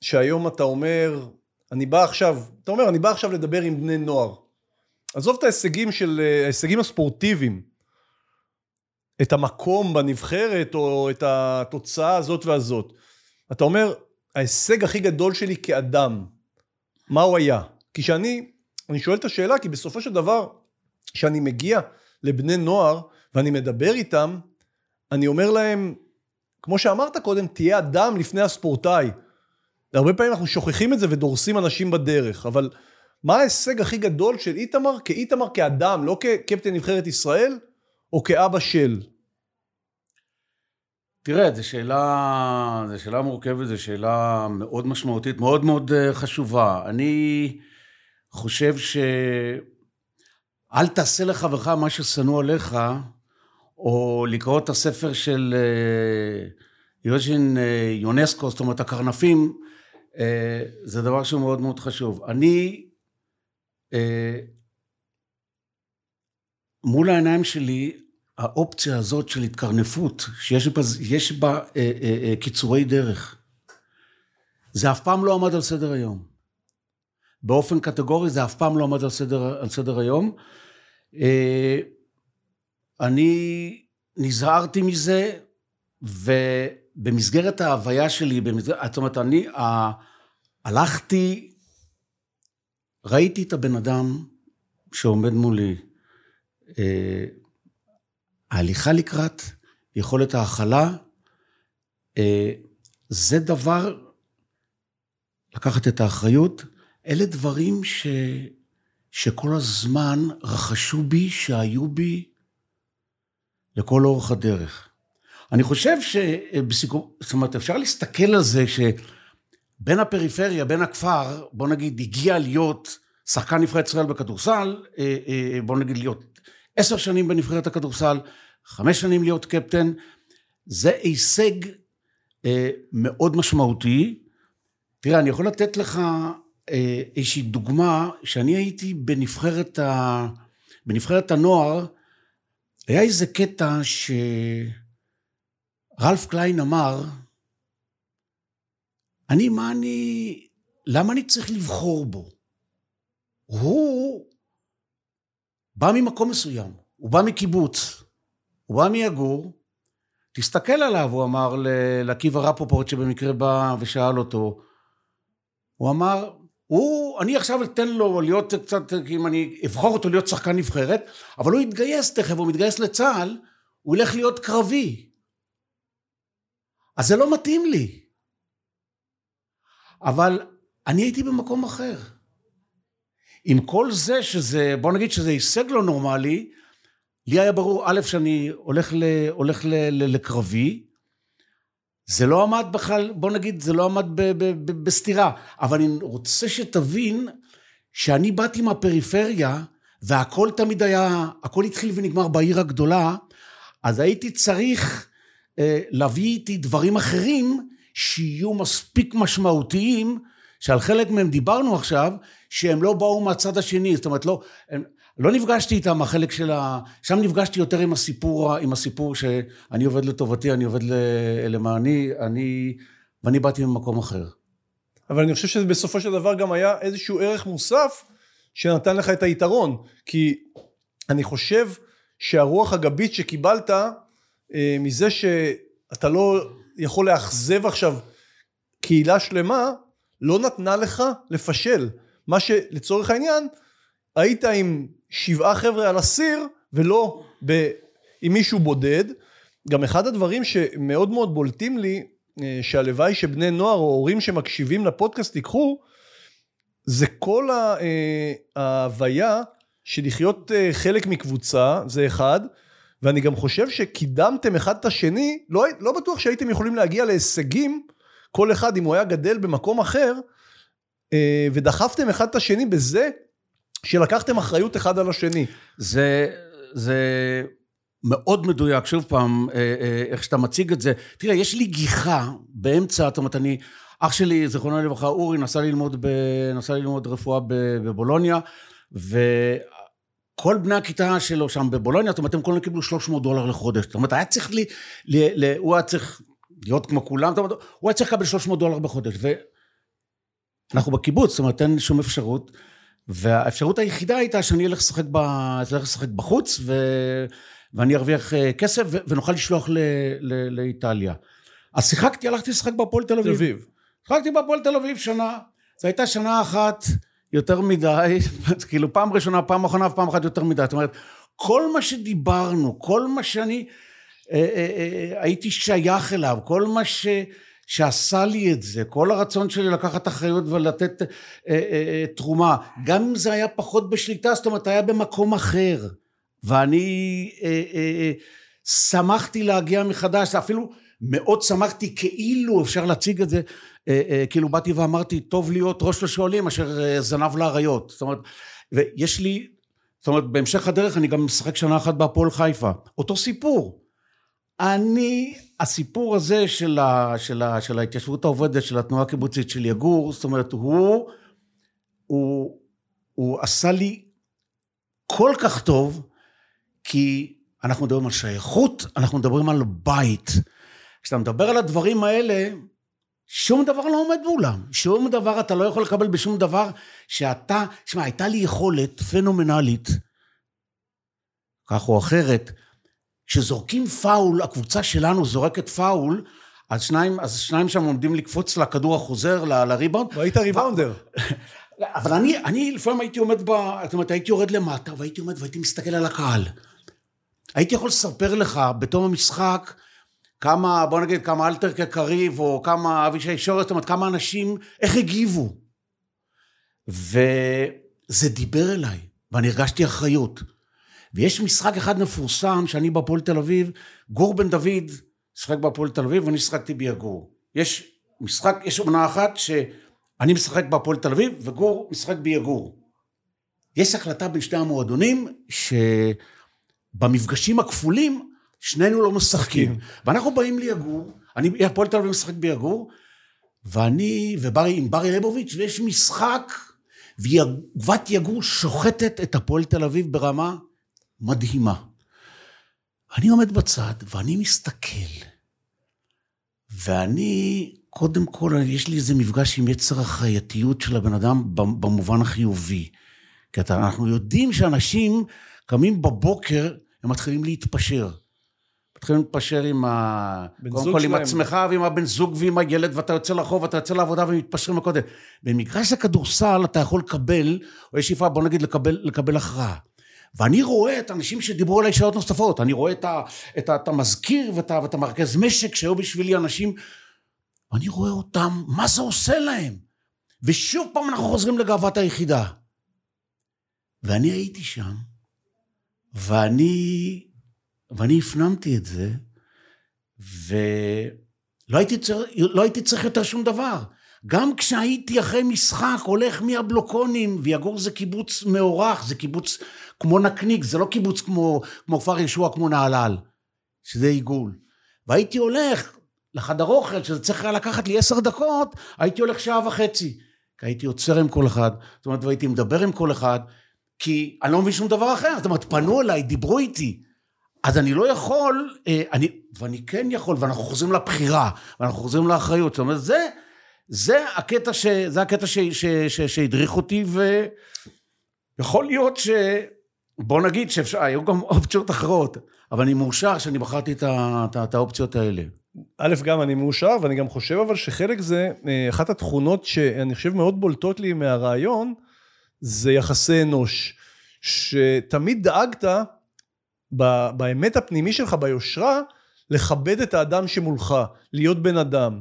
שהיום אתה אומר, אני בא עכשיו, אתה אומר, אני בא עכשיו לדבר עם בני נוער. עזוב את ההישגים של, ההישגים הספורטיביים, את המקום בנבחרת או את התוצאה הזאת והזאת. אתה אומר, ההישג הכי גדול שלי כאדם, מה הוא היה? כי שאני, אני שואל את השאלה, כי בסופו של דבר, כשאני מגיע לבני נוער ואני מדבר איתם, אני אומר להם, כמו שאמרת קודם, תהיה אדם לפני הספורטאי. הרבה פעמים אנחנו שוכחים את זה ודורסים אנשים בדרך, אבל מה ההישג הכי גדול של איתמר כאיתמר כאדם, לא כקפטן נבחרת ישראל, או כאבא של? תראה, זו שאלה, זו שאלה מורכבת, זו שאלה מאוד משמעותית, מאוד מאוד אה, חשובה. אני חושב ש... אל תעשה לחברך מה ששנוא עליך, או לקרוא את הספר של אה, יוז'ין אה, יונסקו, זאת אומרת הקרנפים, זה דבר שהוא מאוד מאוד חשוב. אני, מול העיניים שלי, האופציה הזאת של התקרנפות, שיש בה, יש בה אה, אה, אה, קיצורי דרך, זה אף פעם לא עמד על סדר היום. באופן קטגורי זה אף פעם לא עמד על סדר, על סדר היום. אה, אני נזהרתי מזה, ובמסגרת ההוויה שלי, במסגרת, זאת אומרת, אני ה, הלכתי, ראיתי את הבן אדם שעומד מולי, אה, ההליכה לקראת, יכולת ההכלה, אה, זה דבר, לקחת את האחריות, אלה דברים ש, שכל הזמן רכשו בי, שהיו בי לכל אורך הדרך. אני חושב שבסיכום, זאת אומרת, אפשר להסתכל על זה שבין הפריפריה, בין הכפר, בוא נגיד, הגיע להיות שחקן נבחרת ישראל בכדורסל, אה, אה, בוא נגיד להיות עשר שנים בנבחרת הכדורסל, חמש שנים להיות קפטן, זה הישג אה, מאוד משמעותי. תראה, אני יכול לתת לך אה, איזושהי דוגמה, שאני הייתי בנבחרת, ה... בנבחרת הנוער, היה איזה קטע שרלף קליין אמר, אני, מה אני, למה אני צריך לבחור בו? הוא בא ממקום מסוים, הוא בא מקיבוץ, הוא בא מיגור, תסתכל עליו, הוא אמר לעקיבא רפופורט שבמקרה בא ושאל אותו, הוא אמר, הוא, אני עכשיו אתן לו להיות קצת, אם אני אבחור אותו להיות שחקן נבחרת, אבל הוא יתגייס תכף, הוא מתגייס לצה"ל, הוא ילך להיות קרבי. אז זה לא מתאים לי. אבל אני הייתי במקום אחר. עם כל זה שזה, בוא נגיד שזה הישג לא נורמלי, לי היה ברור, א', שאני הולך, ל, הולך ל, ל, לקרבי, זה לא עמד בכלל, בוא נגיד, זה לא עמד ב, ב, ב, בסתירה, אבל אני רוצה שתבין שאני באתי מהפריפריה, והכל תמיד היה, הכל התחיל ונגמר בעיר הגדולה, אז הייתי צריך אה, להביא איתי דברים אחרים שיהיו מספיק משמעותיים, שעל חלק מהם דיברנו עכשיו, שהם לא באו מהצד השני, זאת אומרת, לא, הם, לא נפגשתי איתם, החלק של ה... שם נפגשתי יותר עם הסיפור, עם הסיפור שאני עובד לטובתי, אני עובד למעני, אני... ואני באתי ממקום אחר. אבל אני חושב שבסופו של דבר גם היה איזשהו ערך מוסף שנתן לך את היתרון. כי אני חושב שהרוח הגבית שקיבלת אה, מזה שאתה לא יכול לאכזב עכשיו קהילה שלמה, לא נתנה לך לפשל. מה שלצורך העניין, היית עם שבעה חבר'ה על הסיר ולא ב, עם מישהו בודד. גם אחד הדברים שמאוד מאוד בולטים לי, אה, שהלוואי שבני נוער או הורים שמקשיבים לפודקאסט ייקחו, זה כל אה, ההוויה של לחיות אה, חלק מקבוצה, זה אחד, ואני גם חושב שקידמתם אחד את השני, לא, לא בטוח שהייתם יכולים להגיע להישגים, כל אחד אם הוא היה גדל במקום אחר, ודחפתם אחד את השני בזה שלקחתם אחריות אחד על השני. זה, זה מאוד מדויק, שוב פעם, אה, אה, איך שאתה מציג את זה. תראה, יש לי גיחה באמצע, זאת אומרת, אני, אח שלי, זיכרונו לברכה, אורי, נסע ללמוד, ב, נסע ללמוד רפואה בבולוניה, וכל בני הכיתה שלו שם בבולוניה, זאת אומרת, הם כולם קיבלו 300 דולר לחודש. זאת אומרת, היה צריך לי, לי, לי הוא היה צריך להיות כמו כולם, הוא היה צריך לקבל 300 דולר בחודש. ואנחנו בקיבוץ, זאת אומרת, אין שום אפשרות. והאפשרות היחידה הייתה שאני אלך לשחק, ב... אלך לשחק בחוץ, ו... ואני ארוויח אה, כסף, ו... ונוכל לשלוח ל... ל... לאיטליה. אז שיחקתי, הלכתי לשחק בהפועל תל אביב. שיחקתי בהפועל תל אביב שנה. זו הייתה שנה אחת יותר מדי, כאילו פעם ראשונה, פעם אחרונה ופעם אחת יותר מדי. זאת אומרת, כל מה שדיברנו, כל מה שאני הייתי שייך אליו, כל מה ש... שעשה לי את זה, כל הרצון שלי לקחת אחריות ולתת אה, אה, אה, תרומה, גם אם זה היה פחות בשליטה, זאת אומרת היה במקום אחר, ואני אה, אה, אה, שמחתי להגיע מחדש, אפילו מאוד שמחתי כאילו אפשר להציג את זה, אה, אה, כאילו באתי ואמרתי טוב להיות ראש לשואלים אשר אה, זנב לאריות, זאת אומרת, ויש לי, זאת אומרת בהמשך הדרך אני גם משחק שנה אחת בהפועל חיפה, אותו סיפור, אני, הסיפור הזה של, ה, של, ה, של ההתיישבות העובדת, של התנועה הקיבוצית של יגור, זאת אומרת, הוא, הוא, הוא עשה לי כל כך טוב, כי אנחנו מדברים על שייכות, אנחנו מדברים על בית. כשאתה מדבר על הדברים האלה, שום דבר לא עומד מולם. שום דבר אתה לא יכול לקבל בשום דבר שאתה, שמע, הייתה לי יכולת פנומנלית, כך או אחרת, כשזורקים פאול, הקבוצה שלנו זורקת פאול, אז שניים, אז שניים שם עומדים לקפוץ לכדור החוזר, ל, לריבאונד. והיית ריבאונדר. אבל אני, אני לפעמים הייתי עומד ב... זאת אומרת, הייתי יורד למטה, והייתי עומד והייתי מסתכל על הקהל. הייתי יכול לספר לך בתום המשחק כמה, בוא נגיד, כמה אלתר כקריב, או כמה אבישי שורש, זאת אומרת, כמה אנשים, איך הגיבו. וזה דיבר אליי, ואני הרגשתי אחריות. ויש משחק אחד מפורסם שאני בהפועל תל אביב, גור בן דוד שיחק בהפועל תל אביב ואני שיחקתי ביגור. יש משחק, יש עונה אחת שאני משחק בהפועל תל אביב וגור משחק ביגור. יש החלטה בין שני המועדונים שבמפגשים הכפולים שנינו לא משחקים. ואנחנו באים ליגור, אני הפועל תל אביב משחק ביגור, ואני וברי עם ברי ליבוביץ' ויש משחק ובת יגור שוחטת את הפועל תל אביב ברמה מדהימה. אני עומד בצד ואני מסתכל, ואני, קודם כל, יש לי איזה מפגש עם יצר החייתיות של הבן אדם במובן החיובי. כי אתה, אנחנו יודעים שאנשים קמים בבוקר, הם מתחילים להתפשר. מתחילים להתפשר עם ה... קודם כל עם עצמך ועם הבן זוג ועם הילד, ואתה יוצא לרחוב, ואתה יוצא לעבודה ומתפשרים הקודם. במגרש הכדורסל אתה יכול לקבל, או יש שאיפה, בוא נגיד, לקבל, לקבל הכרעה. ואני רואה את האנשים שדיברו עליי שעות נוספות, אני רואה את, ה, את, ה, את המזכיר ואת, ה, ואת המרכז משק שהיו בשבילי אנשים, ואני רואה אותם, מה זה עושה להם? ושוב פעם אנחנו חוזרים לגאוות היחידה. ואני הייתי שם, ואני, ואני הפנמתי את זה, ולא הייתי, צר, לא הייתי צריך יותר שום דבר. גם כשהייתי אחרי משחק הולך מהבלוקונים, ויגור זה קיבוץ מאורך, זה קיבוץ כמו נקניק, זה לא קיבוץ כמו, כמו כפר ישוע, כמו נהלל, שזה עיגול. והייתי הולך לחדר אוכל, שזה צריך היה לקחת לי עשר דקות, הייתי הולך שעה וחצי. כי הייתי עוצר עם כל אחד, זאת אומרת, והייתי מדבר עם כל אחד, כי אני לא מבין שום דבר אחר. זאת אומרת, פנו אליי, דיברו איתי. אז אני לא יכול, אה, אני, ואני כן יכול, ואנחנו חוזרים לבחירה, ואנחנו חוזרים לאחריות. זאת אומרת, זה, זה הקטע, ש, זה הקטע ש, ש, ש, שהדריך אותי, ויכול להיות ש... בוא נגיד שהיו גם אופציות אחרות, אבל אני מאושר שאני בחרתי את, את, את האופציות האלה. א', גם אני מאושר, ואני גם חושב אבל שחלק זה, אה, אחת התכונות שאני חושב מאוד בולטות לי מהרעיון, זה יחסי אנוש. שתמיד דאגת, באמת הפנימי שלך, ביושרה, לכבד את האדם שמולך, להיות בן אדם.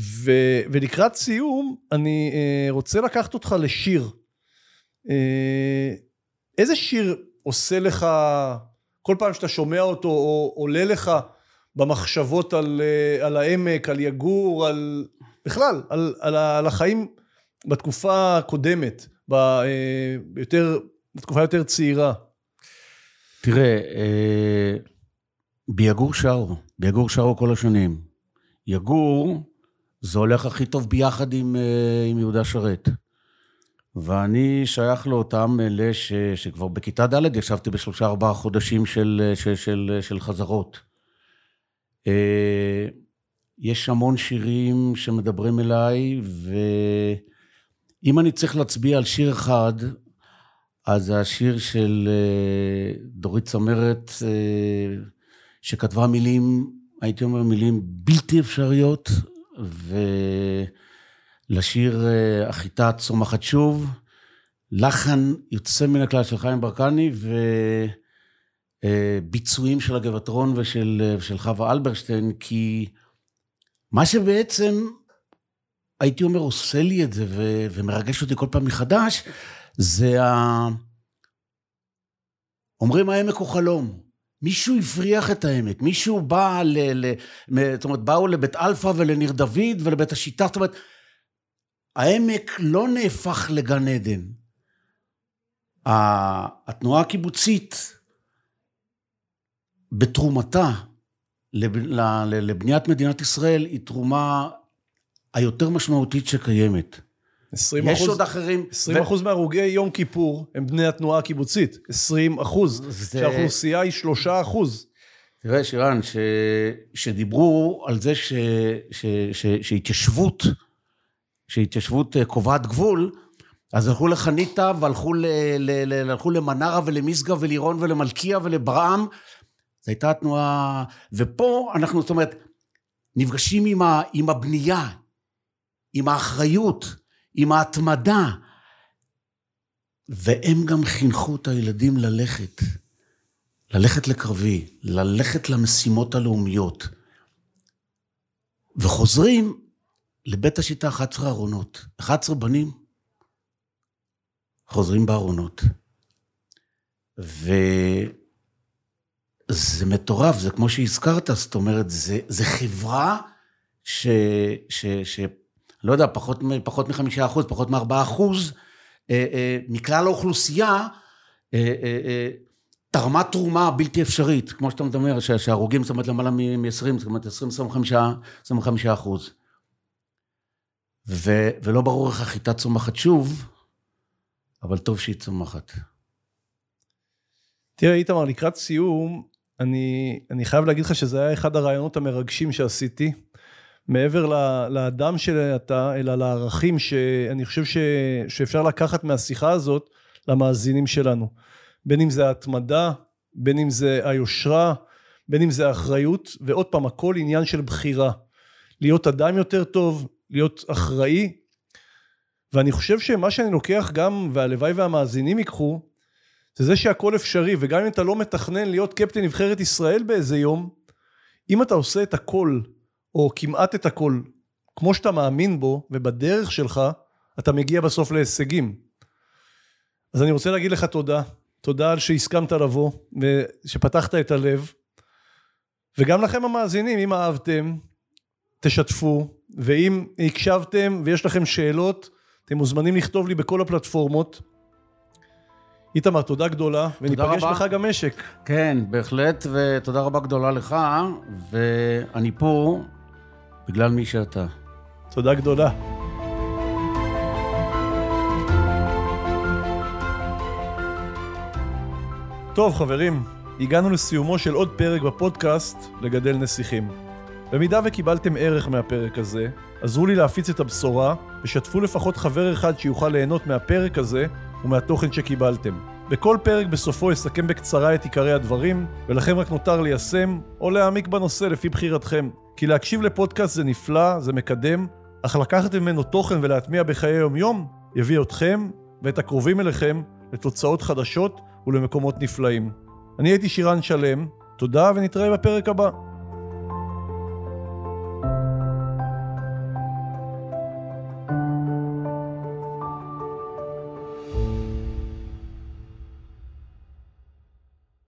ו, ולקראת סיום, אני אה, רוצה לקחת אותך לשיר. אה, איזה שיר עושה לך, כל פעם שאתה שומע אותו, או עולה לך במחשבות על, אה, על העמק, על יגור, על... בכלל, על, על, על החיים בתקופה הקודמת, ביותר, בתקופה יותר צעירה. תראה, ביגור שרו, ביגור שרו כל השנים. יגור, זה הולך הכי טוב ביחד עם, עם יהודה שרת. ואני שייך לאותם אלה ש, שכבר בכיתה ד' ישבתי בשלושה ארבעה חודשים של, של, של, של חזרות. אה, יש המון שירים שמדברים אליי, ואם אני צריך להצביע על שיר אחד, אז זה השיר של אה, דורית צמרת, אה, שכתבה מילים, הייתי אומר מילים בלתי אפשריות, ו... לשיר אה, החיטה צומחת שוב, לחן יוצא מן הכלל של חיים ברקני, וביצועים אה, של הגבעתרון ושל, אה, ושל חווה אלברשטיין, כי מה שבעצם, הייתי אומר, עושה לי את זה ו, ומרגש אותי כל פעם מחדש, זה ה... אומרים העמק הוא חלום. מישהו הפריח את העמק, מישהו בא ל... ל... זאת אומרת, באו לבית אלפא ולניר דוד ולבית השיטה, זאת אומרת, העמק לא נהפך לגן עדן. התנועה הקיבוצית, בתרומתה לבניית מדינת ישראל, היא תרומה היותר משמעותית שקיימת. 20 יש אחוז, עוד אחרים. 20 ו... אחוז מהרוגי יום כיפור הם בני התנועה הקיבוצית. 20 אחוז. זה... שהאוכלוסייה היא 3 אחוז. תראה, שירן, ש... שדיברו על זה ש... ש... ש... שהתיישבות שהתיישבות אה, קובעת גבול, אז הלכו לחניתה והלכו ל, ל, ל, הלכו למנרה ולמשגב ולירון ולמלכיה ולברעם. זו הייתה התנועה... ופה אנחנו, זאת אומרת, נפגשים עם, ה, עם הבנייה, עם האחריות, עם ההתמדה. והם גם חינכו את הילדים ללכת. ללכת לקרבי, ללכת למשימות הלאומיות. וחוזרים לבית השיטה 11 ארונות. 11 בנים חוזרים בארונות. וזה מטורף, זה כמו שהזכרת, זאת אומרת, זה, זה חברה ש... ש, ש לא יודע, פחות, פחות מחמישה אחוז, פחות מארבעה אחוז, אה, אה, מכלל האוכלוסייה, אה, תרמה תרומה בלתי אפשרית, כמו שאתה מדבר, שההרוגים, זאת אומרת, למעלה מ-20, זאת אומרת, 20-25 אחוז. ו, ולא ברור איך החיטה צומחת שוב, אבל טוב שהיא צומחת. תראה, איתמר, לקראת סיום, אני, אני חייב להגיד לך שזה היה אחד הרעיונות המרגשים שעשיתי. מעבר לאדם שאתה, אלא לערכים שאני חושב ש, שאפשר לקחת מהשיחה הזאת למאזינים שלנו. בין אם זה ההתמדה, בין אם זה היושרה, בין אם זה האחריות, ועוד פעם, הכל עניין של בחירה. להיות אדם יותר טוב, להיות אחראי. ואני חושב שמה שאני לוקח גם, והלוואי והמאזינים ייקחו, זה זה שהכל אפשרי, וגם אם אתה לא מתכנן להיות קפטן נבחרת ישראל באיזה יום, אם אתה עושה את הכל, או כמעט את הכל, כמו שאתה מאמין בו, ובדרך שלך, אתה מגיע בסוף להישגים. אז אני רוצה להגיד לך תודה. תודה על שהסכמת לבוא, ושפתחת את הלב. וגם לכם המאזינים, אם אהבתם, תשתפו, ואם הקשבתם ויש לכם שאלות, אתם מוזמנים לכתוב לי בכל הפלטפורמות. איתמר, תודה גדולה, וניפגש. בחג המשק. כן, בהחלט, ותודה רבה גדולה לך, ואני פה בגלל מי שאתה. תודה גדולה. טוב חברים, הגענו לסיומו של עוד פרק בפודקאסט לגדל נסיכים. במידה וקיבלתם ערך מהפרק הזה, עזרו לי להפיץ את הבשורה ושתפו לפחות חבר אחד שיוכל ליהנות מהפרק הזה ומהתוכן שקיבלתם. בכל פרק בסופו אסכם בקצרה את עיקרי הדברים, ולכם רק נותר ליישם או להעמיק בנושא לפי בחירתכם. כי להקשיב לפודקאסט זה נפלא, זה מקדם, אך לקחת ממנו תוכן ולהטמיע בחיי היום-יום, יביא אתכם ואת הקרובים אליכם לתוצאות חדשות ולמקומות נפלאים. אני הייתי שירן שלם, תודה ונתראה בפרק הבא.